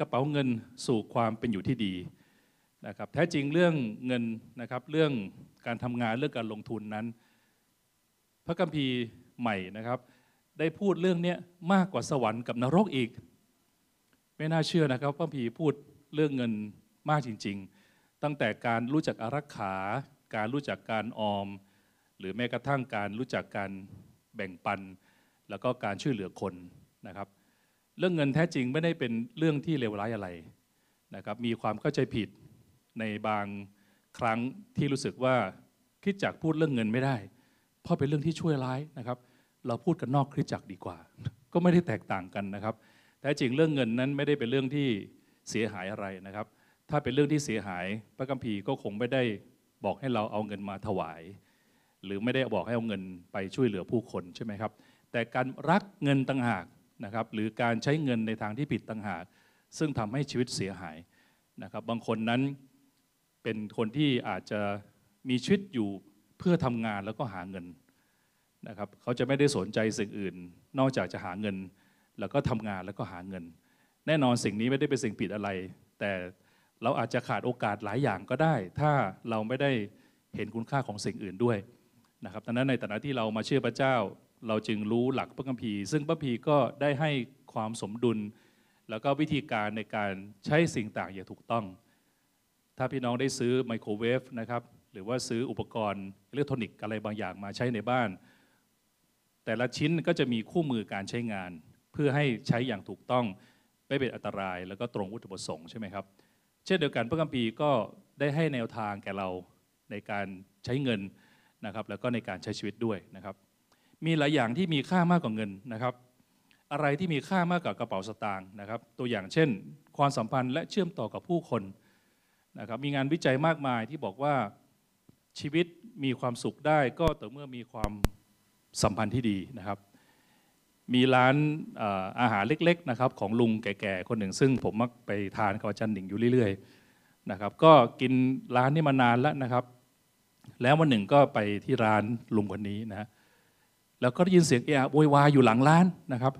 กระเป๋าเงินสู่ความเป็นอยู่ที่ดีนะครับแท้จริงเรื่องเงินนะครับเรื่องการทำงานเรื่องการลงทุนนั้น พระคัมภีร์ใหม่นะครับ ได้พูดเรื่องนี้มากกว่าสวรรค์กับนรกอีก ไม่น่าเชื่อนะครับพระคัมภีร์พูดเรื่องเงินมากจริง ๆ ตั้งแต่การรู้จักอารักขา การรู้จักการออม หรือแม้กระทั่งการรู้จักการแบ่งปัน แล้วก็การช่วยเหลือคนนะครับ เรื่องเงินแท้จริงไม่ได้เป็นเรื่องที่เลวร้ายอะไรนะครับมีความเข้าใจผิดในบางครั้งที่รู้สึกว่าคิดจักพูดเรื่องเงินไม่ได้ เพราะเป็นเรื่องที่ช่วยร้ายนะครับ เราพูดกันนอกคริดจักดีกว่า ก็ไม่ได้แตกต่างกันนะครับแท้จริงเรื่องเงินนั้นไม่ได้เป็นเรื่องที่เสียหายอะไรนะครับ ถ้าเป็นเรื่องที่เสียหายพระคัมภีร์ก็คงไม่ได้บอกให้เราเอาเงินมาถวาย หรือไม่ได้บอกให้เอาเงินไปช่วยเหลือผู้คนใช่ไหมครับ แต่การรักเงินต่างหาก นะครับหรือการใช้เงินในทางที่ผิดต่างหาก ซึ่งทำให้ชีวิตเสียหายนะครับบางคนนั้นเป็นคนที่อาจจะมีชีวิตอยู่เพื่อทำงานแล้วก็หาเงินนะครับเขาจะไม่ได้สนใจสิ่งอื่น นอกจากจะหาเงิน แล้วก็ทำงานแล้วก็หาเงิน แน่นอนสิ่งนี้ไม่ได้เป็นสิ่งผิดอะไร แต่เราอาจจะขาดโอกาสหลายอย่างก็ได้ ถ้าเราไม่ได้เห็นคุณค่าของสิ่งอื่นด้วยนะครับดังนั้นในฐานะที่เรามาเชื่อพระเจ้า เราจึงรู้หลักพระคัมภีร์ ซึ่งพระคัมภีร์ก็ได้ให้ความสมดุล แล้วก็วิธีการในการใช้สิ่งต่างอย่างถูกต้อง ถ้าพี่น้องได้ซื้อไมโครเวฟนะครับหรือว่าซื้ออุปกรณ์อิเล็กทรอนิกส์อะไรบางอย่างมาใช้ในบ้าน แต่ละชิ้นก็จะมีคู่มือการใช้งาน เพื่อให้ใช้อย่างถูกต้องไม่เป็นอันตราย แล้วก็ตรงวัตถุประสงค์ใช่ไหมครับเช่นเดียวกันพระคัมภีร์ก็ได้ให้แนวทางแก่เราในการใช้เงินนะครับแล้วก็ในการใช้ชีวิตด้วยนะครับ มีหลายอย่างที่มีค่ามากกว่าเงินนะครับ อะไรที่มีค่ามากกว่ากระเป๋าสตางค์นะครับ ตัวอย่างเช่น ความสัมพันธ์และเชื่อมต่อกับผู้คนนะครับ มีงานวิจัยมากมายที่บอกว่าชีวิตมีความสุขได้ก็ต่อเมื่อมีความสัมพันธ์ที่ดีนะครับ มีร้านอาหารเล็กๆนะครับของลุงแก่ๆคนหนึ่ง ซึ่งผมมักไปทานกับอาจารย์หนิงอยู่เรื่อยๆนะครับ ก็กินร้านนี้มานานแล้วนะครับ แล้ววันหนึ่งก็ไปที่ร้านลุงคนนี้นะ แล้วก็ได้ยินเสียงเอะโวยวายอยู่หลังร้านนะครับ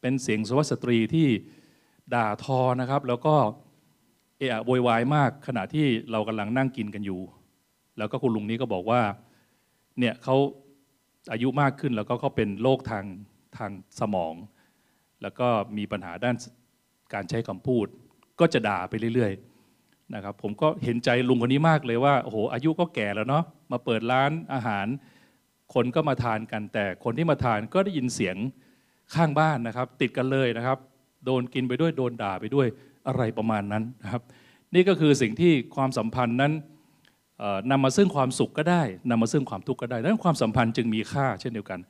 เป็นเสียงสุภาพสตรีที่ด่าทอนะครับ แล้วก็เอะโวยวายมากขณะที่เรากำลังนั่งกินกันอยู่ แล้วก็คุณลุงนี้ก็บอกว่าเนี่ยเขาอายุมากขึ้นแล้วก็เขาเป็นโรคทางทางสมอง แล้วก็มีปัญหาด้านการใช้คำพูด ก็จะด่าไปเรื่อยๆนะครับผมก็เห็นใจลุงคนนี้มากเลยว่าโอ้โหอายุก็แก่แล้วเนาะมาเปิดร้านอาหาร คนก็มาทานกันแต่คนที่มาทานก็ได้ยินเสียงข้างบ้านนะครับ ติดกันเลยนะครับ โดนกินไปด้วยโดนด่าไปด้วยอะไรประมาณนั้นนะครับ นี่ก็คือสิ่งที่ความสัมพันธ์นั้นนำมาซึ่งความสุขก็ได้นำมาซึ่งความทุกข์ก็ได้ดังนั้นความสัมพันธ์จึงมีค่าเช่นเดียวกัน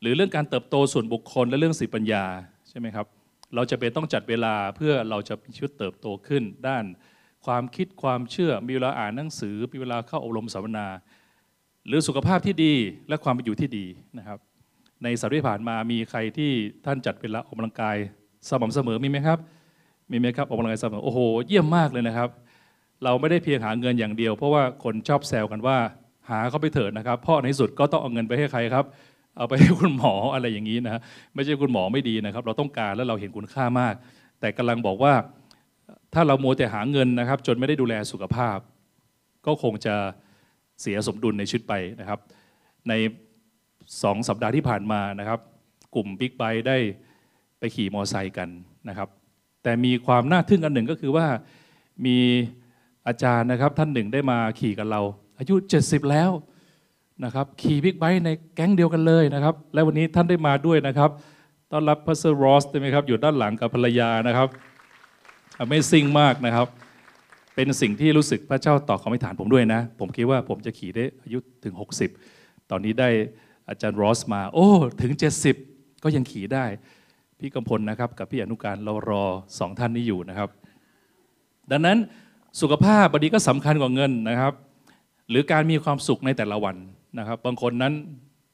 หรือเรื่องการเติบโตส่วนบุคคลและเรื่องสิปัญญาใช่ไหมครับเราจะเป็นต้องจัดเวลาเพื่อเราจะมีชีวิตเติบโตขึ้น ด้านความคิดความเชื่อมีเวลาอ่านหนังสือมีเวลาเข้าอบรมสัมมนา หรือสุขภาพที่ดีและความเป็นอยู่ที่ดีนะครับ ในสัปดาห์ที่ผ่านมามีใครที่ท่านจัดเวลาออกกำลังกายสม่ำเสมอมีไหมครับ มีไหมครับออกกำลังกายสม่ำเสมอโอ้โหเยี่ยมมากเลยนะครับ เราไม่ได้เพียงหาเงินอย่างเดียว เพราะว่าคนชอบแซวกันว่าหาเขาไปเถิดนะครับเพราะในสุดก็ต้องเอาเงินไปให้ใครครับ เอาไปให้คุณหมออะไรอย่างนี้นะไม่ใช่คุณหมอไม่ดีนะครับ เราต้องการและเราเห็นคุณค่ามาก แต่กำลังบอกว่าถ้าเราโมแต่หาเงินนะครับ จนไม่ได้ดูแลสุขภาพ ก็คงจะ เสียสมดุลในชีวิตไปนะครับ ในสองสัปดาห์ที่ผ่านมานะครับ กลุ่มบิ๊กไบค์ได้ไปขี่มอไซค์กันนะครับ แต่มีความน่าทึ่งอันหนึ่งก็คือว่ามีอาจารย์นะครับท่านหนึ่งได้มาขี่กับเรา อายุ 70 แล้วนะครับขี่บิ๊กไบค์ในแก๊งเดียวกันเลยนะครับ และวันนี้ท่านได้มาด้วยนะครับต้อนรับพัสเซอร์รอสได้ไหมครับ อยู่ด้านหลังกับภรรยานะครับ Amazing มากนะครับ เป็นสิ่งที่รู้สึกพระเจ้าตอบคำอธิษฐานผมด้วยนะ ผมคิดว่าผมจะขี่ได้อายุถึง 60 ตอนนี้ได้อาจารย์รอสมา โอ้ถึง 70 ก็ยังขี่ได้ พี่กำพลนะครับ กับพี่อนุการเรารอสองท่านนี้อยู่นะครับ ดังนั้นสุขภาพบดีก็สำคัญกว่าเงินนะครับ หรือการมีความสุขในแต่ละวันนะครับ บางคนนั้น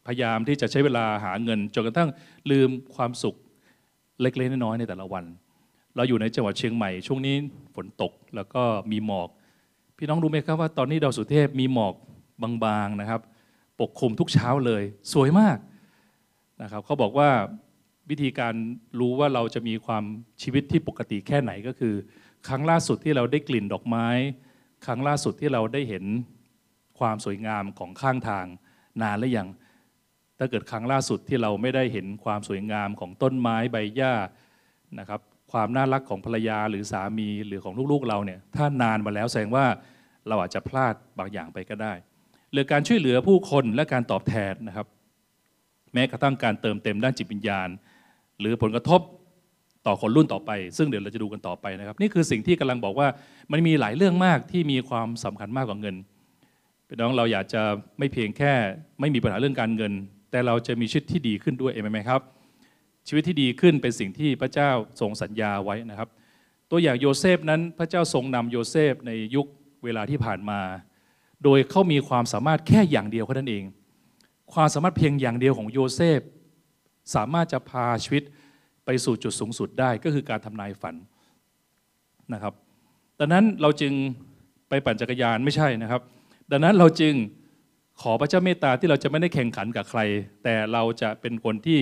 พยายามที่จะใช้เวลาหาเงินจนกระทั่งลืมความสุขเล็กๆน้อยๆในแต่ละวัน เราอยู่ในจังหวัดเชียงใหม่ ช่วงนี้ฝนตกแล้วก็มีหมอก พี่น้องรู้ไหมครับว่าตอนนี้ดาวสุเทพมีหมอกบางๆนะครับ ปกคลุมทุกเช้าเลย สวยมากนะครับเขาบอกว่าวิธีการรู้ว่าเราจะมีความชีวิตที่ปกติแค่ไหนก็คือ ครั้งล่าสุดที่เราได้กลิ่นดอกไม้ ครั้งล่าสุดที่เราได้เห็นความสวยงามของข้างทางนานหรือยังถ้าเกิดครั้งล่าสุดที่เราไม่ได้เห็นความสวยงามของต้นไม้ใบหญ้านะครับ ความน่ารักของภรรยาหรือสามีหรือของลูกๆเราเนี่ยถ้านานมาแล้วแสดงว่าเราอาจจะพลาดบางอย่างไปก็ได้หรือการช่วยเหลือผู้คนและการตอบแทนนะครับ แม้กระทั่งการเติมเต็มด้านจิตวิญญาณ หรือผลกระทบต่อคนรุ่นต่อไป ซึ่งเดี๋ยวเราจะดูกันต่อไปนะครับ นี่คือสิ่งที่กำลังบอกว่ามันมีหลายเรื่องมากที่มีความสำคัญมากกว่าเงินพี่น้องเราอยากจะไม่เพียงแค่ไม่มีปัญหาเรื่องการเงิน แต่เราจะมีชีวิตที่ดีขึ้นด้วยเองไหมครับ ชีวิตที่ดีขึ้นเป็นสิ่งที่พระเจ้าทรงสัญญาไว้นะครับ ตัวอย่างโยเซฟนั้นพระเจ้าทรงนำโยเซฟในยุคเวลาที่ผ่านมา โดยเขามีความสามารถแค่อย่างเดียวแค่นั้นเอง ความสามารถเพียงอย่างเดียวของโยเซฟสามารถจะพาชีวิตไปสู่จุดสูงสุดได้ก็คือการทำนายฝันนะครับ ดังนั้นเราจึงไปปั่นจักรยานไม่ใช่นะครับ ดังนั้นเราจึงขอพระเจ้าเมตตาที่เราจะไม่ได้แข่งขันกับใคร แต่เราจะเป็นคนที่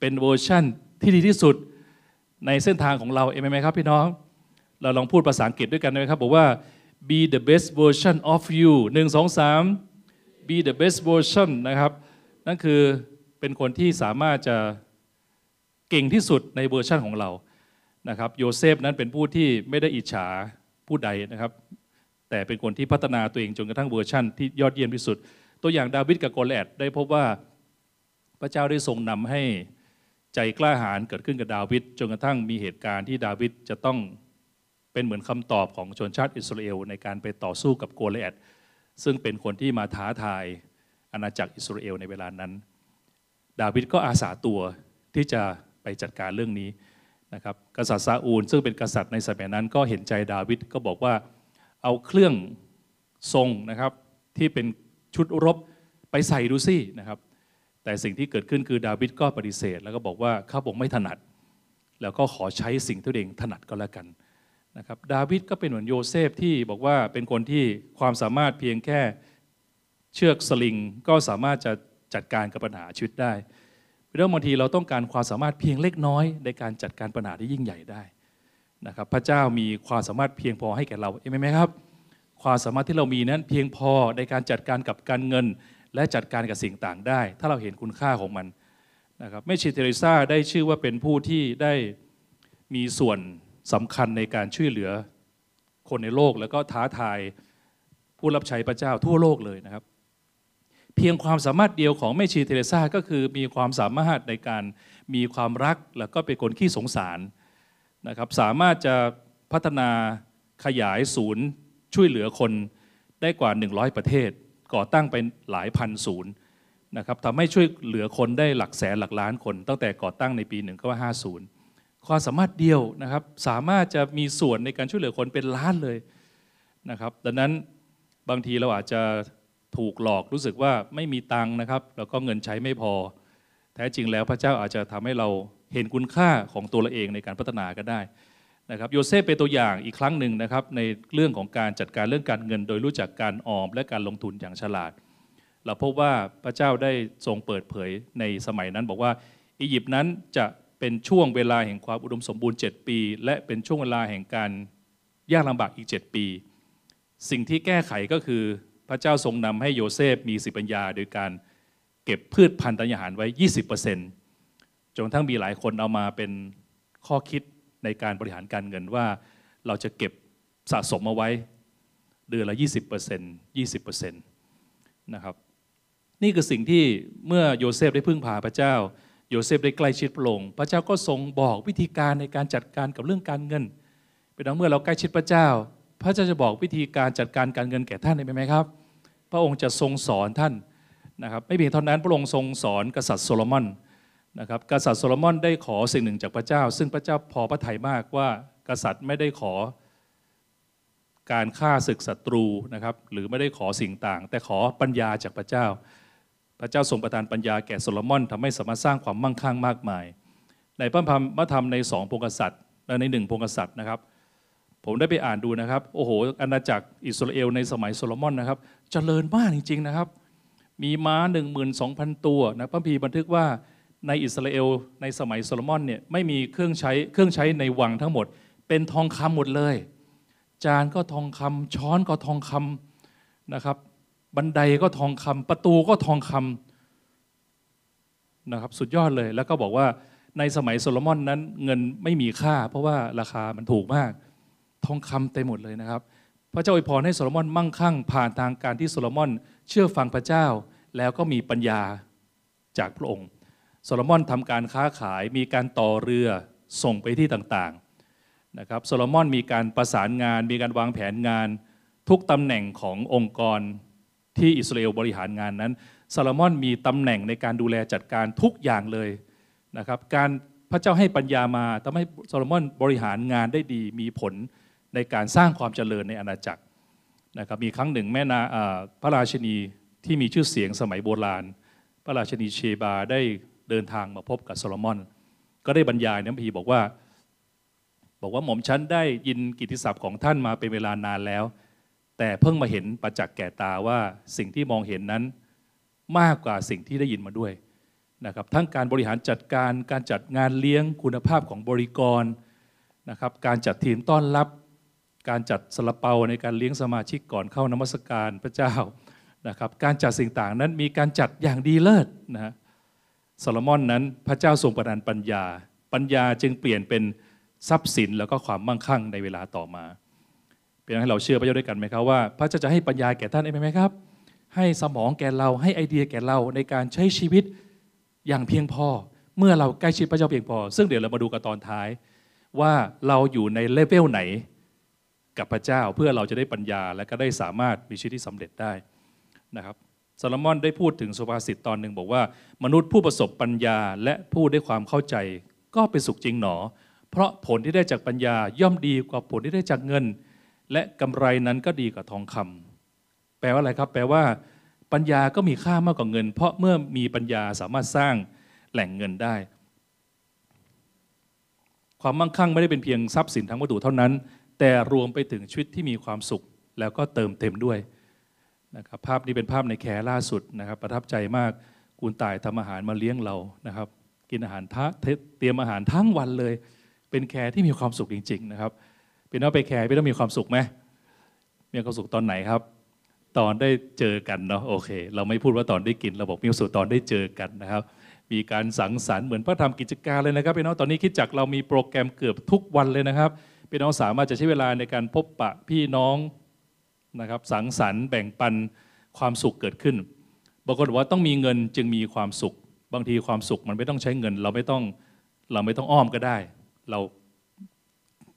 เป็นเวอร์ชั่นที่ดีที่สุดในเส้นทางของเราเองไหมครับพี่น้อง เราลองพูดภาษาอังกฤษด้วยกันไหมครับ บอกว่า be the best version of you หนึ่งสองสาม be the best version นะครับ นั่นคือเป็นคนที่สามารถจะเก่งที่สุดในเวอร์ชันของเรานะครับโยเซฟนั้นเป็นผู้ที่ไม่ได้อิจฉาผู้ใดนะครับ แต่เป็นคนที่พัฒนาตัวเองจนกระทั่งเวอร์ชันที่ยอดเยี่ยมที่สุด ตัวอย่างดาวิดกับโกไลแอธได้พบว่าพระเจ้าได้ทรงนำให้ ใจกล้าหาญเกิดขึ้นกับดาวิดจนกระทั่งมีเหตุการณ์ที่ดาวิดจะต้องเป็นเหมือนคำตอบของชนชาติอิสราเอลในการไปต่อสู้กับโกไลแอธซึ่งเป็นคนที่มาท้าทายอาณาจักรอิสราเอลในเวลานั้น ดาวิดก็อาสาตัวที่จะไปจัดการเรื่องนี้นะครับกษัตริย์ซาอูล ซึ่งเป็นกษัตริย์ในสมัยนั้นก็เห็นใจดาวิดก็บอกว่าเอาเครื่องทรงนะครับที่เป็นชุดรบไปใส่ดูสินะครับ แต่สิ่งที่เกิดขึ้นคือดาวิดก็ปฏิเสธ แล้วก็บอกว่าข้าพงไม่ถนัด แล้วก็ขอใช้สิ่งที่ตัวเองถนัดก็แล้วกันนะครับดาวิดก็เป็นเหมือนโยเซฟที่บอกว่าเป็นคนที่ความสามารถเพียงแค่เชือกสลิงก็สามารถจะจัดการกับปัญหาชีวิตได้เรื่องบางทีเราต้องการความสามารถเพียงเล็กน้อย ในการจัดการปัญหาที่ยิ่งใหญ่ได้นะครับพระเจ้ามีความสามารถเพียงพอให้แก่เราเองไหมครับ ความสามารถที่เรามีนั้นเพียงพอในการจัดการกับการเงิน และจัดการกับสิ่งต่างได้ ถ้าเราเห็นคุณค่าของมันนะครับแม่ชีเทเรซาได้ชื่อว่าเป็นผู้ที่ได้มีส่วนสำคัญในการช่วยเหลือคนในโลก แล้วก็ท้าทายผู้รับใช้พระเจ้าทั่วโลกเลยนะครับ เพียงความสามารถเดียวของแม่ชีเทเรซาก็คือมีความสามารถในการมีความรักแล้วก็เป็นคนขี้สงสารนะครับสามารถจะพัฒนาขยายศูนย์ช่วยเหลือคนได้กว่า 100 ประเทศ ก่อตั้งเป็นหลายพันศูนย์นะครับทำให้ช่วยเหลือคนได้หลักแสนหลักล้านคน ตั้งแต่ก่อตั้งในปี1950 ความสามารถเดียวนะครับสามารถจะมีส่วนในการช่วยเหลือคนเป็นล้านเลยนะครับดังนั้นบางทีเราอาจจะถูกหลอกรู้สึกว่าไม่มีตังค์นะครับ แล้วก็เงินใช้ไม่พอ แท้จริงแล้วพระเจ้าอาจจะทำให้เราเห็นคุณค่าของตัวเราเองในการพัฒนาก็ได้ นะครับโยเซฟเป็นตัวอย่างอีกครั้งหนึ่งนะครับในเรื่องของการจัดการเรื่องการเงิน โดยรู้จักการออมและการลงทุนอย่างฉลาด เราพบว่าพระเจ้าได้ทรงเปิดเผยในสมัยนั้น บอกว่าอียิปต์นั้นจะเป็นช่วงเวลาแห่งความอุดมสมบูรณ์ 7 ปี และเป็นช่วงเวลาแห่งการยากลำบากอีก 7 ปี สิ่งที่แก้ไขก็คือพระเจ้าทรงนำให้โยเซฟมีสิปัญญา โดยการเก็บพืชพันธุ์ธัญญาหารไว้ 20%จนทั้งมีหลายคนเอามาเป็นข้อคิด ในการบริหารการเงินว่าเราจะเก็บสะสมเอาไว้เดือนละ 20% 20%นะครับนี่คือสิ่งที่เมื่อโยเซฟได้พึ่งพาพระเจ้า โยเซฟได้ใกล้ชิดพระองค์พระเจ้าก็ทรงบอกวิธีการในการจัดการกับเรื่องการเงิน เป็นเมื่อเราใกล้ชิดพระเจ้า พระเจ้าจะบอกวิธีการจัดการการเงินแก่ท่านได้ไหมครับ พระองค์จะทรงสอนท่านนะครับไม่เพียงเท่านั้นพระองค์ทรงสอนกษัตริย์โซโลมอน นะครับกษัตริย์โซโลมอนได้ขอสิ่งหนึ่งจากพระเจ้า ซึ่งพระเจ้าพอพระทัยมากว่ากษัตริย์ไม่ได้ขอการฆ่าศึกศัตรูนะครับหรือไม่ได้ขอสิ่งต่าง แต่ขอปัญญาจากพระเจ้า พระเจ้าทรงประทานปัญญาแก่โซโลมอนทำให้สามารถสร้างความมั่งคั่งมากมาย ในพระธรรมในสองพงศ์กษัตริย์และในหนึ่งพงศ์กษัตริย์นะครับ ผมได้ไปอ่านดูนะครับโอ้โหอาณาจักรอิสราเอลในสมัยโซโลมอนนะครับเจริญมากจริง ๆนะครับ มีม้า 1 2 0 0 0 ตัวนะพระคัมภีร์บันทึกว่า ในอิสราเอลในสมัยโซโลมอนเนี่ยไม่มีเครื่องใช้เครื่องใช้ในวังทั้งหมด เป็นทองคำหมดเลย จานก็ทองคำช้อนก็ทองคำนะครับ บันไดก็ทองคำประตูก็ทองคำนะครับ สุดยอดเลยแล้วก็บอกว่าในสมัยโซโลมอนนั้นเงินไม่มีค่า เพราะว่าราคามันถูกมาก ทองคำเต็มหมดเลยนะครับ พระเจ้าอวยพรให้โซโลมอนมั่งคั่ง ผ่านทางการที่โซโลมอน เชื่อฟังพระเจ้าแล้วก็มีปัญญาจากพระองค์ โซโลมอนทำการค้าขายมีการต่อเรือส่งไปที่ต่างๆนะครับโซโลมอนมีการประสานงาน มีการวางแผนงาน ทุกตำแหน่งขององค์กรที่อิสราเอลบริหารงานนั้นโซโลมอนมีตำแหน่งในการดูแลจัดการทุกอย่างเลยนะครับการพระเจ้าให้ปัญญามาทำให้โซโลมอนบริหารงานได้ดีมีผลในการสร้างความเจริญในอาณาจักรนะครับมีครั้งหนึ่งแม่นาพระราชนีที่มีชื่อเสียงสมัยโบราณ พระราชนีเชบาได้ เดินทางมาพบกับโซโลมอน ก็ได้บรรยายน้ำพีบอกว่า บอกว่าหม่อมฉันได้ยินกิตติศัพท์ของท่านมาเป็นเวลานานแล้ว แต่เพิ่งมาเห็นประจักษ์แก่ตาว่าสิ่งที่มองเห็นนั้นมากกว่าสิ่งที่ได้ยินมาด้วยนะครับทั้งการบริหารจัดการการจัดงานเลี้ยงคุณภาพของบริกรนะครับการจัดทีมต้อนรับ การจัดสลาเปาในการเลี้ยงสมาชิกก่อนเข้านมัสการพระเจ้านะครับการจัดสิ่งต่างนั้นมีการจัดอย่างดีเลิศนะฮะ โซโลมอนนั้นพระเจ้าทรงประทานปัญญา ปัญญาจึงเปลี่ยนเป็นทรัพย์สินแล้วก็ความมั่งคั่งในเวลาต่อมา เป็นให้เราเชื่อพระเจ้าด้วยกันไหมครับว่า พระเจ้าจะให้ปัญญาแก่ท่านได้ไหมครับ ให้สมองแก่เราให้ไอเดียแก่เราในการใช้ชีวิตอย่างเพียงพอ เมื่อเราใกล้ชิดพระเจ้าเพียงพอ ซึ่งเดี๋ยวเรามาดูกันตอนท้าย ว่าเราอยู่ในเลเวลไหนกับพระเจ้าเพื่อเราจะได้ปัญญาและก็ได้สามารถมีชีวิตที่สำเร็จได้นะครับ ซาลมอนได้พูดถึงสุภาษิตตอนหนึ่งบอกว่า มนุษย์ผู้ประสบปัญญาและผู้ได้ความเข้าใจ ก็เป็นสุขจริงหนอ เพราะผลที่ได้จากปัญญาย่อมดีกว่าผลที่ได้จากเงิน และกำไรนั้นก็ดีกว่าทองคำแปลว่าอะไรครับ แปลว่า ปัญญาก็มีค่ามากกว่าเงิน เพราะเมื่อมีปัญญาสามารถสร้างแหล่งเงินได้ ความมั่งคั่งไม่ได้เป็นเพียงทรัพย์สินทางวัตถุเท่านั้น แต่รวมไปถึงชีวิตที่มีความสุขแล้วก็เติมเต็มด้วย นะครับภาพนี้เป็นภาพใน care ล่าสุดนะครับ ประทับใจมากคุณต่ายทำอาหารมาเลี้ยงเรานะครับ กินอาหารเตรียมอาหารทั้งวันเลย เป็น care ที่มีความสุขจริง ๆ นะครับเวลาไป care พี่น้องมีความสุขไหมมีความสุขตอนไหนครับ ตอนได้เจอกันเนาะโอเค เราไม่พูดว่าตอนได้กินเราบอกมีความสุขตอนได้เจอกันนะครับ มีการสังสรรค์เหมือนพระธรรมกิจการเลยนะครับพี่น้องตอนนี้คิดจักเรามีโปรแกรมเกือบทุกวันเลยนะครับพี่น้องสามารถจะใช้เวลาในการพบปะพี่น้อง นะครับสังสรรค์แบ่งปันความสุขเกิดขึ้นบางคนบอกว่าต้องมีเงินจึงมีความสุข บางทีความสุขมันไม่ต้องใช้เงิน เราไม่ต้องเราไม่ต้องอ้อมก็ได้ เรา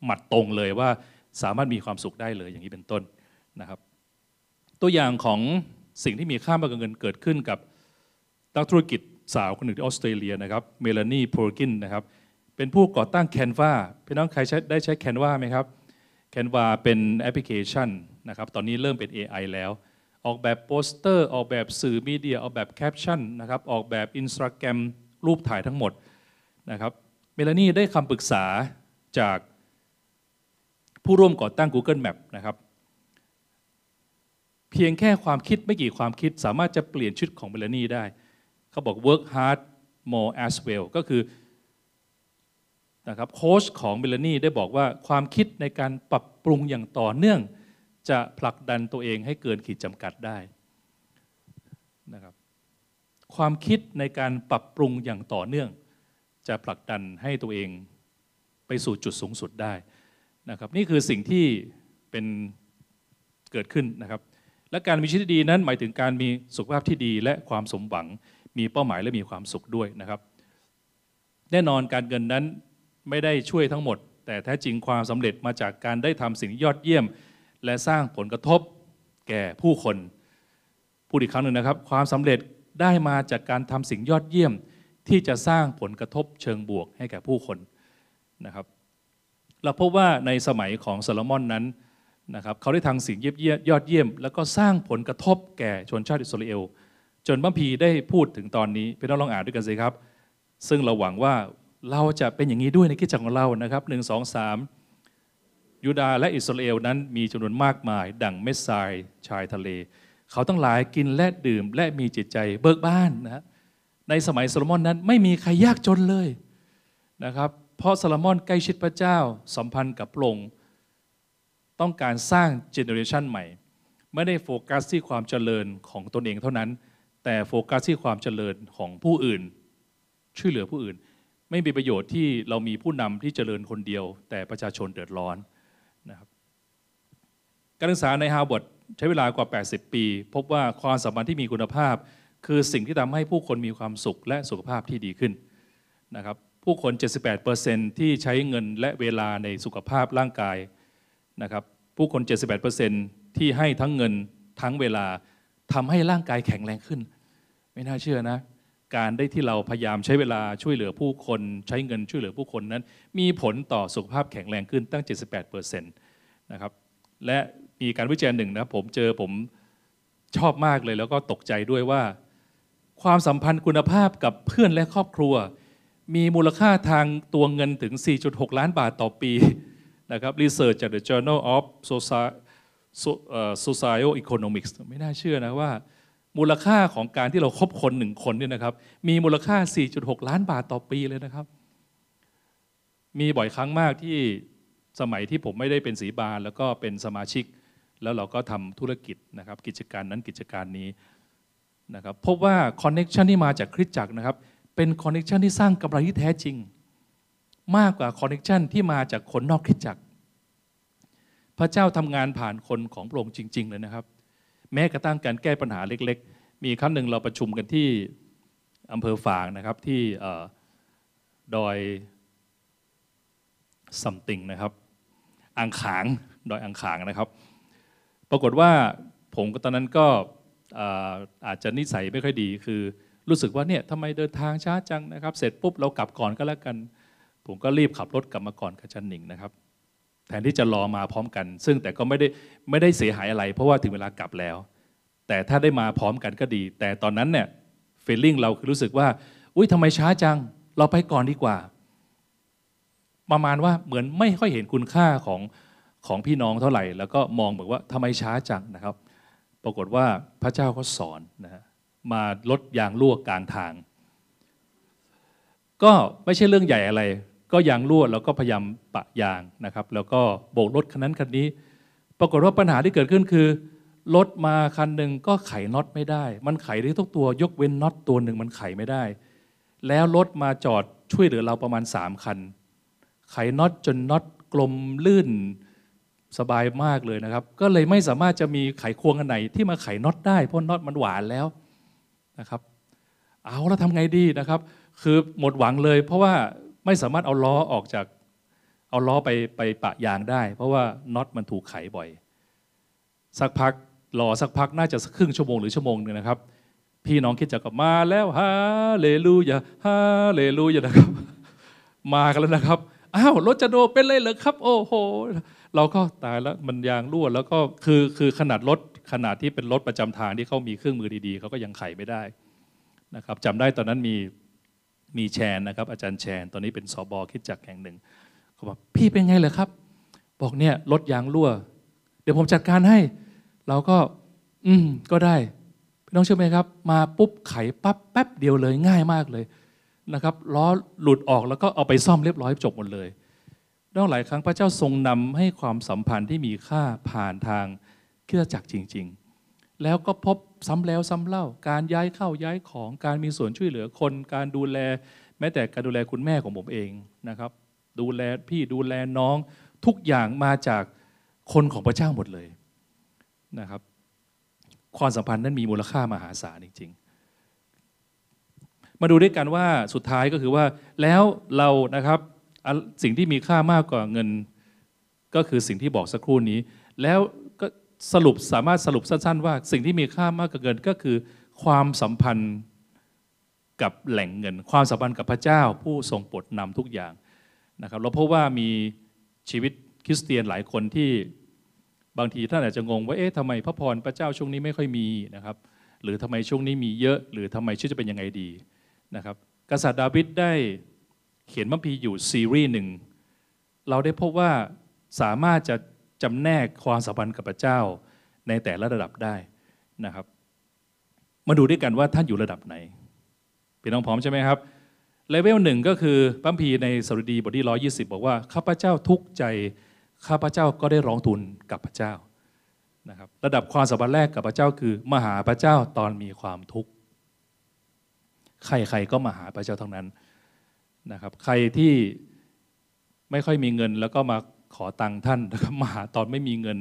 หมัดตรงเลยว่าสามารถมีความสุขได้เลยอย่างนี้เป็นต้นนะครับ ตัวอย่างของสิ่งที่มีค่ามากกว่าเงินเกิดขึ้นกับนักธุรกิจสาวคนหนึ่งที่ออสเตรเลียนะครับเมลานี เพอร์กินส์นะครับเป็นผู้ก่อตั้ง Canva พี่น้องใครใช้ได้ใช้ Canva ไหมครับ Canva เป็นแอปพลิเคชันนะครับ ตอนนี้เริ่มเป็น AI แล้ว ออกแบบโปสเตอร์ ออกแบบสื่อ media ออกแบบแคปชั่นนะครับ ออกแบบอินสตาแกรมรูปถ่ายทั้งหมดนะครับเมลานี่ได้คำปรึกษาจากผู้ร่วมก่อตั้ง Google Map นะครับ เพียงแค่ความคิดไม่กี่ความคิดสามารถจะเปลี่ยนชุดของเมลานี่ได้ เขาบอก work hard more as well ก็คือ นะครับโค้ชของเมลานีได้บอกว่าความคิดในการปรับปรุงอย่างต่อเนื่อง จะผลักดันตัวเองให้เกินขีดจำกัดได้นะครับความคิดในการปรับปรุงอย่างต่อเนื่อง จะผลักดันให้ตัวเองไปสู่จุดสูงสุดได้นะครับนี่คือสิ่งที่เป็นเกิดขึ้นนะครับ และการมีชีวิตดีนั้นหมายถึงการมีสุขภาพที่ดีและความสมหวัง มีเป้าหมายและมีความสุขด้วยนะครับ แน่นอนการเงินนั้น ไม่ได้ช่วยทั้งหมด แต่แท้จริงความสำเร็จมาจากการได้ทำสิ่งยอดเยี่ยม และสร้างผลกระทบแก่ผู้คนพูดอีกครั้งหนึ่งนะครับ ความสำเร็จได้มาจากการทำสิ่งยอดเยี่ยม ที่จะสร้างผลกระทบเชิงบวกให้แก่ผู้คนนะครับ เราพบว่าในสมัยของโซโลมอนนั้นนะครับเขาได้ทำสิ่งเยี่ยยอดเยี่ยม แล้วก็สร้างผลกระทบแก่ชนชาติอิสราเอลจนบัมพีได้พูดถึงตอนนี้พี่น้องลองอ่านด้วยกันสิครับ ซึ่งเราหวังว่า เราจะเป็นอย่างนี้ด้วยในคิดจักของเรานะครับหนึ่งสองสามยูดาและอิสราเอลนั้นมีจำนวนมากมาย ดั่งเม็ดทรายชายทะเล เขาต้องหลายกินและดื่มและมีจิตใจเบิกบ้านนะในสมัยโซโลมอนนั้นไม่มีใครยากจนเลยนะครับ เพราะโซโลมอนใกล้ชิดพระเจ้าสัมพันธ์กับพระองค์ต้องการสร้าง generation ใหม่ ไม่ได้โฟกัสที่ความเจริญของตนเองเท่านั้น แต่โฟกัสที่ความเจริญของผู้อื่น ช่วยเหลือผู้อื่น ไม่มีประโยชน์ที่เรามีผู้นำที่เจริญคนเดียว แต่ประชาชนเดือดร้อนนะครับการศึกษาในฮาร์วาร์ดใช้เวลากว่า 80 ปี พบว่าความสัมพันธ์ที่มีคุณภาพ คือสิ่งที่ทำให้ผู้คนมีความสุขและสุขภาพที่ดีขึ้นนะครับผู้คน 78%ที่ใช้เงินและเวลาในสุขภาพร่างกายนะครับผู้คน 78%ที่ให้ทั้งเงินทั้งเวลาทำให้ร่างกายแข็งแรงขึ้น ไม่น่าเชื่อนะ การได้ที่เราพยายามใช้เวลาช่วยเหลือผู้คน ใช้เงินช่วยเหลือผู้คนนั้น มีผลต่อสุขภาพแข็งแรงขึ้นตั้ง 78%นะครับและมีการวิจัยหนึ่งนะผมเจอผมชอบมากเลยแล้วก็ตกใจด้วยว่า ความสัมพันธ์คุณภาพกับเพื่อนและครอบครัว มีมูลค่าทางตัวเงินถึง 4.6 ล้านบาทต่อปีนะครับรีเสิร์ชจาก The Journal of Social Economics ไม่น่าเชื่อนะว่า มูลค่าของการที่เราครบคนหนึ่งคนเนี่ยนะครับ มีมูลค่า 4.6 ล้านบาทต่อปีเลยนะครับ มีบ่อยครั้งมากที่สมัยที่ผมไม่ได้เป็นศิษยาภิบาลแล้วก็เป็นสมาชิก แล้วเราก็ทำธุรกิจนะครับ กิจการนั้นกิจการนี้นะครับพบว่า connection ที่มาจากคริสตจักรนะครับ เป็น connection ที่สร้างกำไรที่แท้จริง มากกว่า connection ที่มาจากคนนอกคริสตจักร พระเจ้าทำงานผ่านคนของพระองค์จริง ๆ เลยนะครับ แม้กระทั่งการแก้ปัญหาเล็กๆ มีครั้งหนึ่งเราประชุมกันที่อำเภอฝางนะครับที่ดอยซัมติงนะครับอ่างขางดอยอ่างขางนะครับ ปรากฏว่าผมตอนนั้นก็อาจจะนิสัยไม่ค่อยดี คือรู้สึกว่าเนี่ยทำไมเดินทางช้าจังนะครับ เสร็จปุ๊บเรากลับก่อนก็แล้วกัน ผมก็รีบขับรถกลับมาก่อนกับจันหนิงนะครับ แทนที่จะรอมาพร้อมกัน ซึ่งแต่ก็ไม่ได้ไม่ได้เสียหายอะไร เพราะว่าถึงเวลากลับแล้ว แต่ถ้าได้มาพร้อมกันก็ดี แต่ตอนนั้นเนี่ยฟีลลิ่งเราคือรู้สึกว่า อุ้ยทำไมช้าจัง เราไปก่อนดีกว่า ประมาณว่าเหมือนไม่ค่อยเห็นคุณค่าของของพี่น้องเท่าไหร่ แล้วก็มองแบบว่าทำไมช้าจังนะครับ ปรากฏว่าพระเจ้าก็สอนนะฮะมาลดยางรั่วกลางทาง ก็ไม่ใช่เรื่องใหญ่อะไร ก็ยางรั่วแล้วก็พยายามปะยางนะครับ แล้วก็โบกรถคันนั้นคันนี้ ปรากฏว่าปัญหาที่เกิดขึ้นคือรถมาคันหนึ่งก็ไขน็อตไม่ได้ มันไขได้ทุกตัวยกเว้นน็อตตัวหนึ่งมันไขไม่ได้ แล้วรถมาจอดช่วยเหลือเราประมาณสามคัน ไขน็อตจนน็อตกลมลื่นสบายมากเลยนะครับ ก็เลยไม่สามารถจะมีไขควงอันไหนที่มาไขน็อตได้เพราะน็อตมันหวานแล้วนะครับ เอาแล้วทำไงดีนะครับ คือหมดหวังเลย เพราะว่า ไม่สามารถเอาล้อออกจากเอาล้อไปไปปะยางได้ เพราะว่าน็อตมันถูกไขบ่อย สักพักรอสักพักน่าจะครึ่งชั่วโมงหรือชั่วโมงหนึ่งนะครับ พี่น้องคิดจะกลับมาแล้วฮาเลลูยาฮาเลลูยานะครับ มากันแล้วนะครับอ้าวรถจะโดเป็นเลยเหรอครับ โอ้โห เราก็ตายแล้วมันยางรั่วแล้วก็คือคือขนาดรถขนาดที่เป็นรถประจำทางที่เขามีเครื่องมือดีๆเขาก็ยังไขไม่ได้นะครับจำได้ตอนนั้นมี มีแชนนะครับ อาจารย์แชน ตอนนี้เป็นสอบอคิดจักแห่งหนึ่งเขาบอกพี่เป็นไงเลยครับ บอกเนี่ยรถยางรั่ว เดี๋ยวผมจัดการให้ เราก็ อืมก็ได้พี่น้องเชื่อไหมครับ มาปุ๊บไขปั๊บแป๊บเดียวเลยง่ายมากเลยนะครับล้อหลุดออกแล้วก็เอาไปซ่อมเรียบร้อยจบหมดเลยด้องหลายครั้งพระเจ้าทรงนำให้ความสัมพันธ์ที่มีค่าผ่านทางเครือจักรจริง ๆ แล้วก็พบ ซ้ำแล้วซ้ำเล่า การย้ายเข้าย้ายของการมีส่วนช่วยเหลือคน การดูแล แม้แต่การดูแลคุณแม่ของผมเองนะครับ ดูแลพี่ดูแลน้อง ทุกอย่างมาจากคนของพระเจ้าหมดเลยนะครับ ความสัมพันธ์นั้นมีมูลค่ามหาศาลจริงมาดูด้วยกันว่าสุดท้ายก็คือว่าแล้วเรานะครับสิ่งที่มีค่ามากกว่าเงินก็คือสิ่งที่บอกสักครู่นี้ แล้ว สรุปสามารถสรุปสั้นๆ ว่าสิ่งที่มีค่ามากกว่าเงินก็คือ ความสัมพันธ์กับแหล่งเงิน ความสัมพันธ์กับพระเจ้าผู้ทรงโปรดนำทุกอย่างนะครับเราพบว่ามีชีวิตคริสเตียนหลายคนที่บางทีท่านอาจจะงงว่าเอ๊ะทำไมพระพรพระเจ้าช่วงนี้ไม่ค่อยมีนะครับ หรือทำไมช่วงนี้มีเยอะ หรือทำไมชีวิตจะเป็นยังไงดีนะครับ กษัตริย์ดาวิดได้เขียนมัมพีอยู่ซีรีส์หนึ่งเราได้พบว่าสามารถจะ จำแนกความสัมพันธ์กับพระเจ้าในแต่ละระดับได้นะครับ มาดูด้วยกันว่าท่านอยู่ระดับไหนพี่น้องพร้อมใช่ไหมครับเลเวลหนึ่งก็คือพัมภีในสรุดีบทที่ร้อยี่สิบบอกว่าข้าพเจ้าทุกข์ใจข้าพเจ้าก็ได้ร้องทูลกับพระเจ้านะครับระดับความสัมพันธ์แรกกับพระเจ้าคือมาหาพระเจ้าตอนมีความทุกข์ใครๆก็มาหาพระเจ้าทั้งนั้นนะครับ ใครที่ไม่ค่อยมีเงินแล้วก็มา ขอตังค์ท่านนะครับมาหาตอนไม่มีเงิน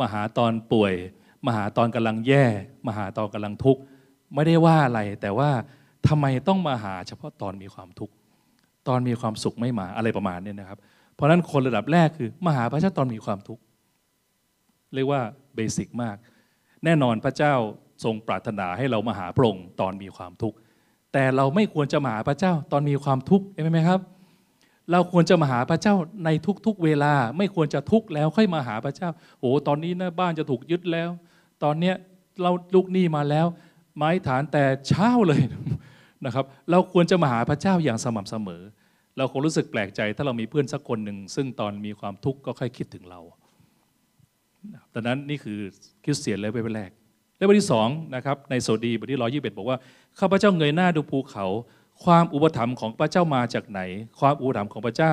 มาหาตอนป่วย มาหาตอนกำลังแย่ มาหาตอนกำลังทุกข์ไม่ได้ว่าอะไร แต่ว่าทำไมต้องมาหาเฉพาะตอนมีความทุกข์ตอนมีความสุขไม่มาอะไรประมาณนี้นะครับ เพราะฉะนั้นคนระดับแรกคือมาหาพระเจ้าตอนมีความทุกข์เรียกว่าเบสิกมาก แน่นอนพระเจ้าทรงปรารถนาให้เรามาหาพระองค์ตอนมีความทุกข์แต่เราไม่ควรจะมาหาพระเจ้าตอนมีความทุกข์เห็นไหมครับ เราควรจะมาหาพระเจ้าในทุกๆเวลา ไม่ควรจะทุกข์แล้วค่อยมาหาพระเจ้าโอ้ตอนนี้นะบ้านจะถูกยึดแล้ว ตอนเนี้ยเราลูกหนี้มาแล้ว ไม้ฐานแต่เช้าเลยนะครับ เราควรจะมาหาพระเจ้าอย่างสม่ำเสมอ เราคงรู้สึกแปลกใจ ถ้าเรามีเพื่อนสักคนหนึ่งซึ่งตอนมีความทุกข์ก็ค่อยคิดถึงเราดังนั้นนี่คือคริสเตียนเลเวลแรกเลเวลที่สองนะครับในสดุดีบทที่ร้อยยี่สิบบอกว่าข้าพเจ้าเงยหน้าดูภูเขา ความอุปถัมภ์ของพระเจ้ามาจากไหน ความอุปถัมภ์ของพระเจ้า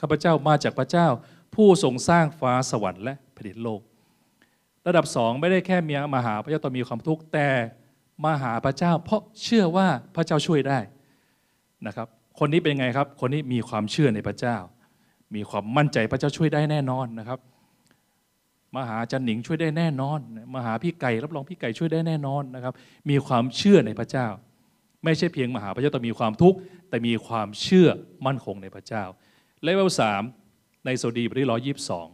ข้าพเจ้ามาจากพระเจ้า ผู้ทรงสร้างฟ้าสวรรค์และแผ่นดินโลก ระดับสองไม่ได้แค่มีมาหาพระเจ้าตอนมีความทุกข์แต่มาหาพระเจ้า เพราะเชื่อว่าพระเจ้าช่วยได้นะครับ คนนี้เป็นไงครับ คนนี้มีความเชื่อในพระเจ้า มีความมั่นใจพระเจ้าช่วยได้แน่นอนนะครับมาหาจันหนิงช่วยได้แน่นอนมาหาพี่ไก่รับรองพี่ไก่ช่วยได้แน่นอนนะครับ มีความเชื่อในพระเจ้า ไม่ใช่เพียงมหาพระเจ้าแต่มีความทุกข์แต่มีความเชื่อมั่นคงในพระเจ้าเลเวลสามในโซดีบทที่ร้อยยี่สิบสอง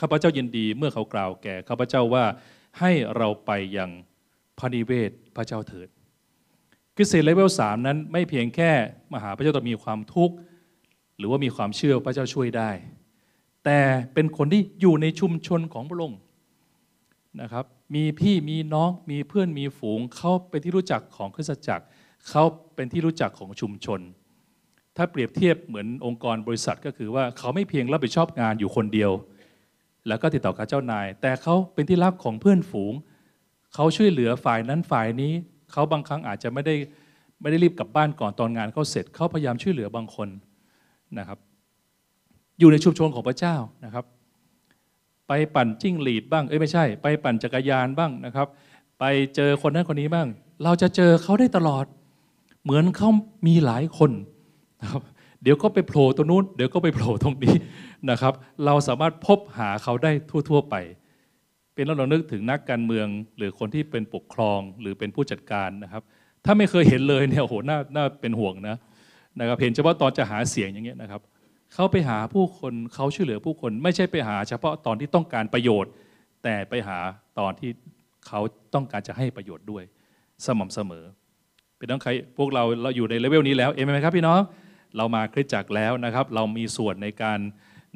ข้าพเจ้ายินดีเมื่อเขากล่าวแก่ข้าพเจ้าว่าให้เราไปยังพระนิเวศพระเจ้าเถิดคือเศษเลเวลสามนั้นไม่เพียงแค่มหาพระเจ้าแต่มีความทุกข์หรือว่ามีความเชื่อพระเจ้าช่วยได้ แต่เป็นคนที่อยู่ในชุมชนของพระองค์ นะครับ มีพี่มีน้องมีเพื่อนมีฝูง เขาเป็นที่รู้จักของคริสตจักร เขาเป็นที่รู้จักของชุมชน ถ้าเปรียบเทียบเหมือนองค์กรบริษัทก็คือว่าเขาไม่เพียงรับผิดชอบงานอยู่คนเดียว แล้วก็ติดต่อกับเจ้านาย แต่เขาเป็นที่รักของเพื่อนฝูง เขาช่วยเหลือฝ่ายนั้นฝ่ายนี้ เขาบางครั้งอาจจะไม่ได้ไม่ได้รีบกลับบ้านก่อนตอนงานเขาเสร็จ เขาพยายามช่วยเหลือบางคนนะครับ อยู่ในชุมชนของพระเจ้านะครับ ไปปั่นจิ้งหรีดบ้าง เอ้ยไม่ใช่ ไปปั่นจักรยานบ้างนะครับ ไปเจอคนนั้นคนนี้บ้าง เราจะเจอเขาได้ตลอด เหมือนเขามีหลายคนนะครับเดี๋ยวก็ไปโผล่ตรงนู้น เดี๋ยวก็ไปโผล่ตรงนี้นะครับ เราสามารถพบหาเขาได้ทั่ว ๆ ไป เป็นเรานึกถึงนักการเมือง หรือคนที่เป็นปกครองหรือเป็นผู้จัดการนะครับ ถ้าไม่เคยเห็นเลยเนี่ยโหน่าน่าเป็นห่วงนะนะครับ เห็นเฉพาะตอนจะหาเสียงอย่างเงี้ยนะครับ เขาไปหาผู้คนเขาช่วยเหลือผู้คน ไม่ใช่ไปหาเฉพาะตอนที่ต้องการประโยชน์ แต่ไปหาตอนที่เขาต้องการจะให้ประโยชน์ด้วย สม่ำเสมอเป็นต้องใครพวกเราเราอยู่ในเลเวลนี้แล้วเอ็มไหมครับพี่น้องเรามาคริสจักรแล้วนะครับ เรามีส่วนในการ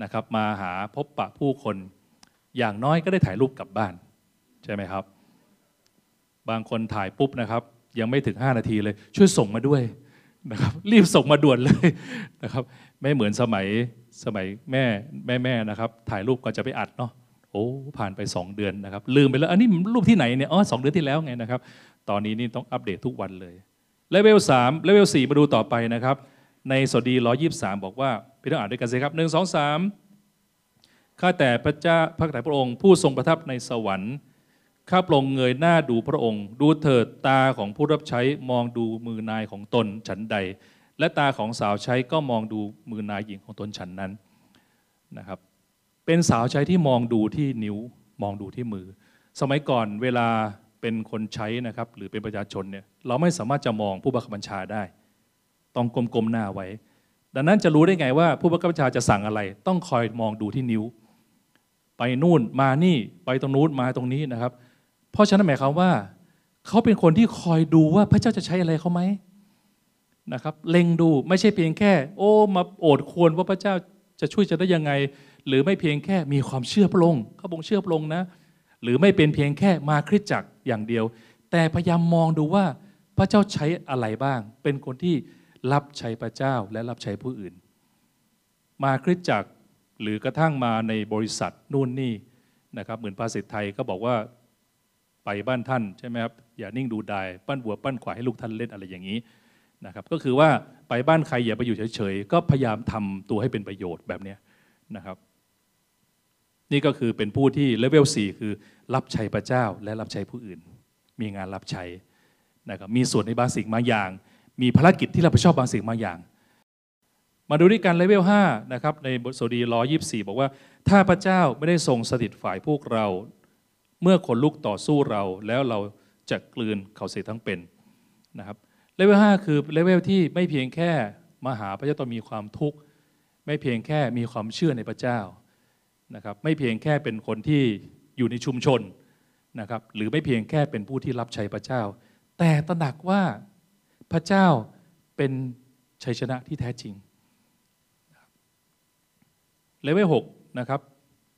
นะครับมาหาพบปะผู้คน อย่างน้อยก็ได้ถ่ายรูปกลับบ้านใช่ไหมครับ บางคนถ่ายปุ๊บนะครับ ยังไม่ถึง 5 นาทีเลย ช่วยส่งมาด้วยนะครับ รีบส่งมาด่วนเลยนะครับ ไม่เหมือนสมัยสมัยแม่แม่แม่นะครับ ถ่ายรูปก่อนจะไปอัดเนาะโอ้ผ่านไป 2 เดือนนะครับ ลืมไปแล้ว อันนี้รูปที่ไหนเนี่ยอ๋อสเดือนที่แล้วไงนะครับ ตอนนี้นี่ต้องอัปเดตทุกวันเลยเลเวลสามเลเวลสี่มาดูต่อไปนะครับ ในสดีร้อยี่สามบอกว่าพี่ต้องอ่านด้วยกันสิครับหนึ่งสองสามข้าแต่พระเจ้าพระแต่พระองค์ ผู้ทรงประทับในสวรรค์ข้าพระองค์เงยหน้าดูพระองค์ ดูเถิดตาของผู้รับใช้มองดูมือนายของตนฉันใด และตาของสาวใช้ก็มองดูมือนายหญิงของตนฉันนั้นนะครับ เป็นสาวใช้ที่มองดูที่นิ้วมองดูที่มือ สมัยก่อนเวลาเป็นคนใช้นะครับ หรือเป็นประชาชนเนี่ยเราไม่สามารถจะมองผู้บังคับบัญชาได้ ต้องกลมๆหน้าไว้ ดังนั้นจะรู้ได้ไงว่าผู้บังคับบัญชาจะสั่งอะไร ต้องคอยมองดูที่นิ้ว ไปนู่นมานี่ไปตรงนู้นมาตรงนี้นะครับ เพราะฉะนั้นหมายความว่า เขาเป็นคนที่คอยดูว่าพระเจ้าจะใช้อะไรเขาไหม นะครับเล็งดูไม่ใช่เพียงแค่ โอ้มาโอดควรว่าพระเจ้าจะช่วยจะได้ยังไง หรือไม่เพียงแค่มีความเชื่อพระองค์เขาบงเชื่อพระองค์นะ หรือไม่เป็นเพียงแค่มาคริสจักรอย่างเดียว แต่พยายามมองดูว่าพระเจ้าใช้อะไรบ้าง เป็นคนที่รับใช้พระเจ้าและรับใช้ผู้อื่น มาคริสจักรหรือกระทั่งมาในบริษัทนู่นนี่นะครับเหมือนภาษิตไทยก็บอกว่าไปบ้านท่านใช่ไหมครับอย่านิ่งดูดายปั้นวัวปั้นควายให้ลูกท่านเล่นอะไรอย่างนี้ นะครับก็คือว่าไปบ้านใครอย่าไปอยู่เฉยๆก็พยายามทำตัวให้เป็นประโยชน์แบบนี้นะครับ นี่ก็คือเป็นผู้ที่เลเวล4คือรับใช้พระเจ้าและรับใช้ผู้อื่น มีงานรับใช้นะครับมีส่วนในบางสิ่งบางอย่าง มีภารกิจที่รับผิดชอบบางสิ่งบางอย่าง มาดูด้วยกันเลเวล5นะครับในบทสดุดีร้อยยี่บอกว่า ถ้าพระเจ้าไม่ได้ทรงสถิตฝ่ายพวกเรา เมื่อคนลุกต่อสู้เราแล้วเราจะกลืนเขาเสียทั้งเป็นนะครับ เลเวล5คือเลเวลที่ไม่เพียงแค่มาหาพระเจ้าต้องมีความทุกข์ ไม่เพียงแค่มีความเชื่อในพระเจ้านะครับไม่เพียงแค่เป็นคนที่อยู่ในชุมชนนะครับหรือไม่เพียงแค่เป็นผู้ที่รับใช้พระเจ้า แต่ตระหนักว่าพระเจ้าเป็นชัยชนะที่แท้จริงเลเวลหกนะครับ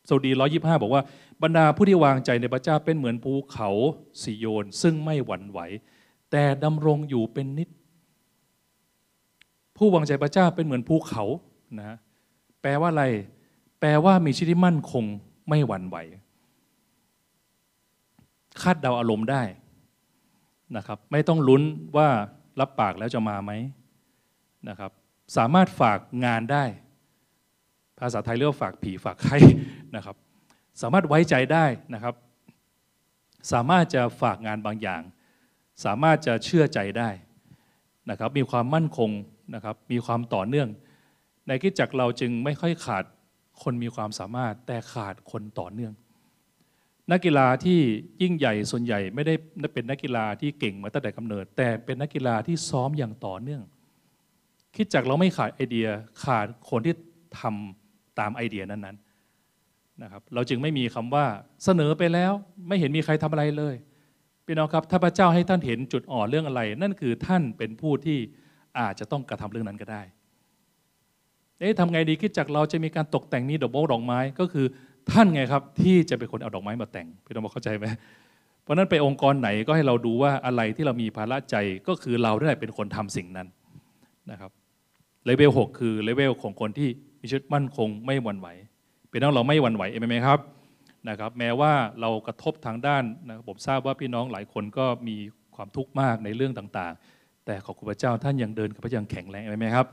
สดีร้อยิบห้าบอกว่าบรรดาผู้ที่วางใจในพระเจ้าเป็นเหมือนภูเขาสิโยน ซึ่งไม่หวั่นไหว แต่ดำรงอยู่เป็นนิด ผู้วางใจพระเจ้าเป็นเหมือนภูเขานะแปลว่าอะไร แปลว่ามีชีวิตมั่นคงไม่หวั่นไหว คาดเดาอารมณ์ได้นะครับ ไม่ต้องลุ้นว่ารับปากแล้วจะมาไหมนะครับ สามารถฝากงานได้ ภาษาไทยเรียกว่าฝากผีฝากไข้นะครับ สามารถไว้ใจได้นะครับ สามารถจะฝากงานบางอย่าง สามารถจะเชื่อใจได้นะครับมีความมั่นคงนะครับมีความต่อเนื่อง ในกิจจักเราจึงไม่ค่อยขาดคนมีความสามารถแต่ขาดคนต่อเนื่อง นักกีฬาที่ยิ่งใหญ่ส่วนใหญ่ไม่ได้เป็นนักกีฬาที่เก่งมาตั้งแต่กำเนิด แต่เป็นนักกีฬาที่ซ้อมอย่างต่อเนื่อง คิดจักเราไม่ขาดไอเดียขาดคนที่ทำตามไอเดียนั้นๆนะครับเราจึงไม่มีคำว่าเสนอไปแล้ว ไม่เห็นมีใครทำอะไรเลย พี่น้องครับ ถ้าพระเจ้าให้ท่านเห็นจุดอ่อนเรื่องอะไร นั่นคือท่านเป็นผู้ที่อาจจะต้องกระทำเรื่องนั้นก็ได้ เอ๊ะทำไงดีคิดจากเราจะมีการตกแต่งนี้ดอกโบดอกไม้ก็คือท่านไงครับที่จะเป็นคนเอาดอกไม้มาแต่งพี่น้องเข้าใจไหมเพราะนั้นไปองค์กรไหนก็ให้เราดูว่าอะไรที่เรามีภาระใจก็คือเราได้เป็นคนทำสิ่งนั้นนะครับเลเวลหคือเลเวลของคนที่มีชีวิตมั่นคงไม่หวั่นไหวเป็นน้องเราไม่หวั่นไหวเองไหมครับ นะครับแม้ว่าเรากระทบทางด้านนะผมทราบว่าพี่น้องหลายคนก็มีความทุกข์มากในเรื่องต่างๆ แต่ขอบคุณพระเจ้าท่านยังเดินกับพระยังแข็งแรงไหมครับ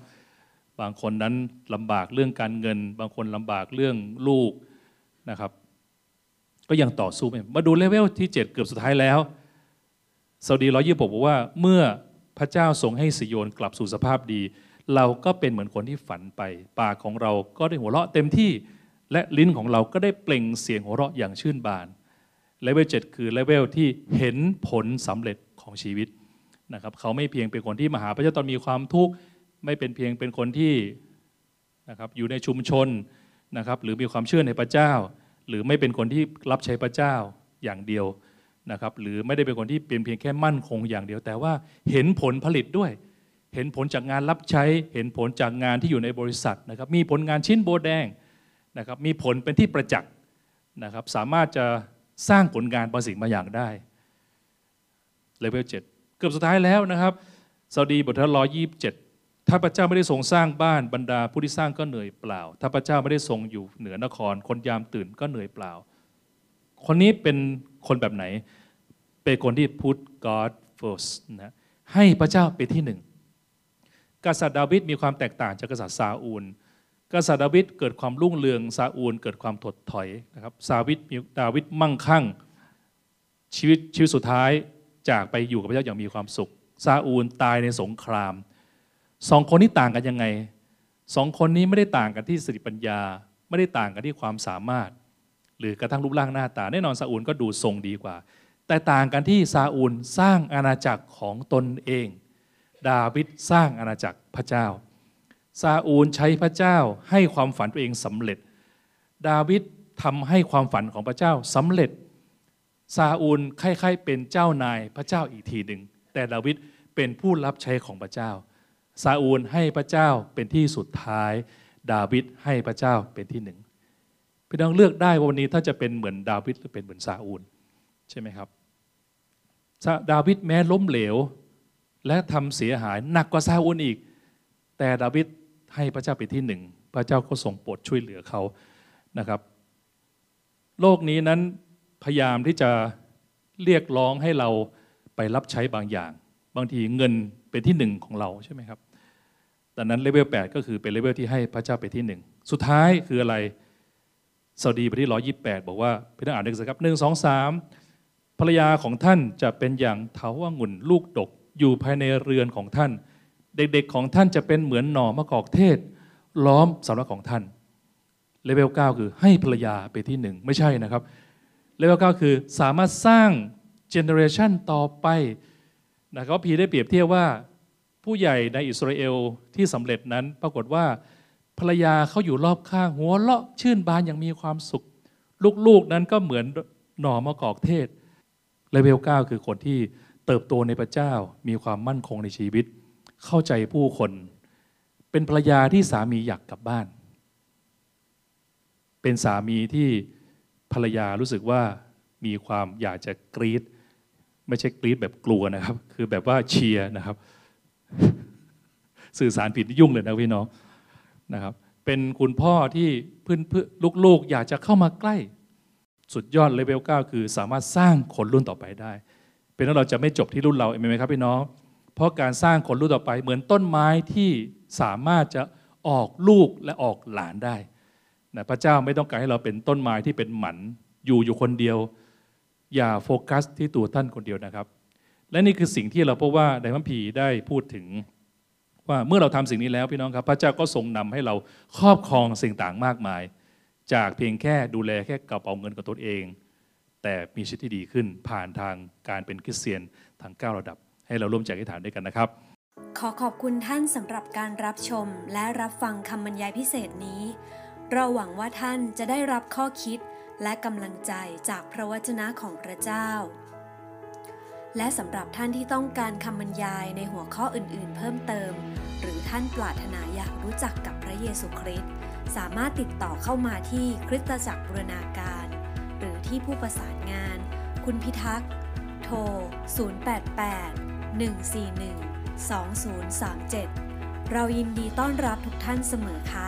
บางคนนั้นลำบากเรื่องการเงิน บางคนลำบากเรื่องลูกนะครับ ก็ยังต่อสู้ไปมาดูเลเวลที่ 7 เกือบสุดท้ายแล้วสดุดีร้อยยี่บอกว่าเมื่อพระเจ้าทรงให้ศิโยนกลับสู่สภาพดี เราก็เป็นเหมือนคนที่ฝันไป ปากของเราก็ได้หัวเราะเต็มที่ และลิ้นของเราก็ได้เปล่งเสียงหัวเราะอย่างชื่นบานเลเวล7คือเลเวลที่เห็นผลสำเร็จของชีวิตนะครับเขาไม่เพียงเป็นคนที่มาหาพระเจ้าตอนมีความทุกข์ไม่เป็นเพียงเป็นคนที่นะครับอยู่ในชุมชนนะครับหรือมีความเชื่อในพระเจ้า หรือไม่เป็นคนที่รับใช้พระเจ้าอย่างเดียวนะครับหรือไม่ได้เป็นคนที่เป็นเพียงแค่มั่นคงอย่างเดียว แต่ว่าเห็นผลผลิตด้วย เห็นผลจากงานรับใช้ เห็นผลจากงานที่อยู่ในบริษัทนะครับมีผลงานชิ้นโบแดง นะครับมีผลเป็นที่ประจักษ์นะครับสามารถจะสร้างผลงานบางสิ่งบางอย่างได้เลเวล7กือบสุดท้ายแล้วนะครับซาดีบทที่ร้อยยี่สิบเจ็ดถ้าพระเจ้าไม่ได้ทรงสร้างบ้านบรรดาผู้ที่สร้างก็เหนื่อยเปล่า ถ้าพระเจ้าไม่ได้ทรงอยู่เหนือนคร คนยามตื่นก็เหนื่อยเปล่า คนนี้เป็นคนแบบไหน เป็นคนที่พูด God first นะให้พระเจ้าเป็นที่หนึ่งกษัตริย์ดาวิดมีความแตกต่างจากกษัตริย์ซาอูล กษัตริย์ดาวิดเกิดความรุ่งเรืองซาอูลเกิดความถดถอยนะครับซาวิดดาวิดมั่งคั่ง ชีวิตชีวิตสุดท้ายจากไปอยู่กับพระเจ้าอย่างมีความสุขซาอูลตายในสงครามสองคนนี้ต่างกันยังไงสองคนนี้ไม่ได้ต่างกันที่สติปัญญา ไม่ได้ต่างกันที่ความสามารถ หรือกระทั่งรูปร่างหน้าตาแน่นอนซาอูลก็ดูทรงดีกว่า แต่ต่างกันที่ซาอูลสร้างอาณาจักรของตนเอง ดาวิดสร้างอาณาจักรพระเจ้า ซาอูลใช้พระเจ้าให้ความฝันตัวเองสำเร็จ ดาวิดทำให้ความฝันของพระเจ้าสำเร็จ ซาอูลคล้ายๆเป็นเจ้านายพระเจ้าอีกทีหนึ่งแต่ดาวิดเป็นผู้รับใช้ของพระเจ้า ซาอูลให้พระเจ้าเป็นที่สุดท้าย ดาวิดให้พระเจ้าเป็นที่หนึ่งพี่น้องเลือกได้ว่าวันนี้ถ้าจะเป็นเหมือนดาวิดหรือเป็นเหมือนซาอูลใช่ไหมครับดาวิดแม้ล้มเหลว และทำเสียหายหนักกว่าซาอูลอีก แต่ดาวิด ให้พระเจ้าเป็นที่หนึ่ง พระเจ้าก็ทรงโปรดช่วยเหลือเขานะครับ โลกนี้นั้นพยายามที่จะเรียกร้องให้เราไปรับใช้บางอย่าง บางทีเงินเป็นที่หนึ่งของเราใช่ไหมครับดังนั้น level 8ก็คือเป็น level ที่ให้พระเจ้าเป็นที่หนึ่งสุดท้ายคืออะไรสดุดีบทที่ร้อยยี่แปดบอกว่าพี่น้องอ่านด้วยครับหนึ่งสองสามภรรยาของท่านจะเป็นอย่างเถาว่างุ่นลูกดกอยู่ภายในเรือนของท่าน เด็กๆของท่านจะเป็นเหมือนหน่อมะกอกเทศ ล้อมสำนักของท่าน level 9คือให้ภรรยาเป็นที่หนึ่งไม่ใช่นะครับ level 9คือสามารถสร้าง generation ต่อไปนะครับพระคัมภีร์ได้เปรียบเทียบว่าผู้ใหญ่ในอิสราเอลที่สำเร็จนั้นปรากฏว่าภรรยาเขาอยู่รอบข้างหัวเราะชื่นบานอย่างมีความสุข ลูกๆนั้นก็เหมือนหน่อมะกอกเทศเลเวล9คือคนที่เติบโตในพระเจ้ามีความมั่นคงในชีวิต เข้าใจผู้คน เป็นภรรยาที่สามีอยากกลับบ้าน เป็นสามีที่ภรรยารู้สึกว่ามีความอยากจะกรีดไม่ใช่กรีดแบบกลัวนะครับ คือแบบว่าเชียร์นะครับ สื่อสารผิดยุ่งเลยนะพี่น้องนะครับ เป็นคุณพ่อที่เพื่อนลูกๆ อยากจะเข้ามาใกล้ สุดยอดเลเวล9คือสามารถสร้างคนรุ่นต่อไปได้ เป็นว่าเราจะไม่จบที่รุ่นเราเองไหมครับพี่น้อง เพราะการสร้างคนรุ่นต่อไปเหมือนต้นไม้ที่สามารถจะออกลูกและออกหลานได้นะพระเจ้าไม่ต้องการให้เราเป็นต้นไม้ที่เป็นหมันอยู่อยู่คนเดียว อย่าโฟกัสที่ตัวท่านคนเดียวนะครับ และนี่คือสิ่งที่เราพบว่าในพระพีได้พูดถึงว่าเมื่อเราทำสิ่งนี้แล้วพี่น้องครับพระเจ้าก็ทรงนำให้เราครอบครองสิ่งต่างมากมาย จากเพียงแค่ดูแลแค่กระเป๋าเงินกับตัวเอง แต่มีชีวิตที่ดีขึ้นผ่านทางการเป็นคริสเตียนทางก้าระดับ ให้เราร่วมใจอธิษฐานด้วยกันนะครับ ขอขอบคุณท่านสำหรับการรับชมและรับฟังคำบรรยายพิเศษนี้ เราหวังว่าท่านจะได้รับข้อคิดและกำลังใจจากพระวจนะของพระเจ้า และสำหรับท่านที่ต้องการคำบรรยายในหัวข้ออื่นๆ เพิ่มเติม หรือท่านปรารถนาอยากรู้จักกับพระเยซูคริสต์สามารถติดต่อเข้ามาที่คริสตจักรบูรณาการ หรือที่ผู้ประสานงาน คุณพิทักษ์ โทร 088 141 2037 เรายินดีต้อนรับทุกท่านเสมอค่ะ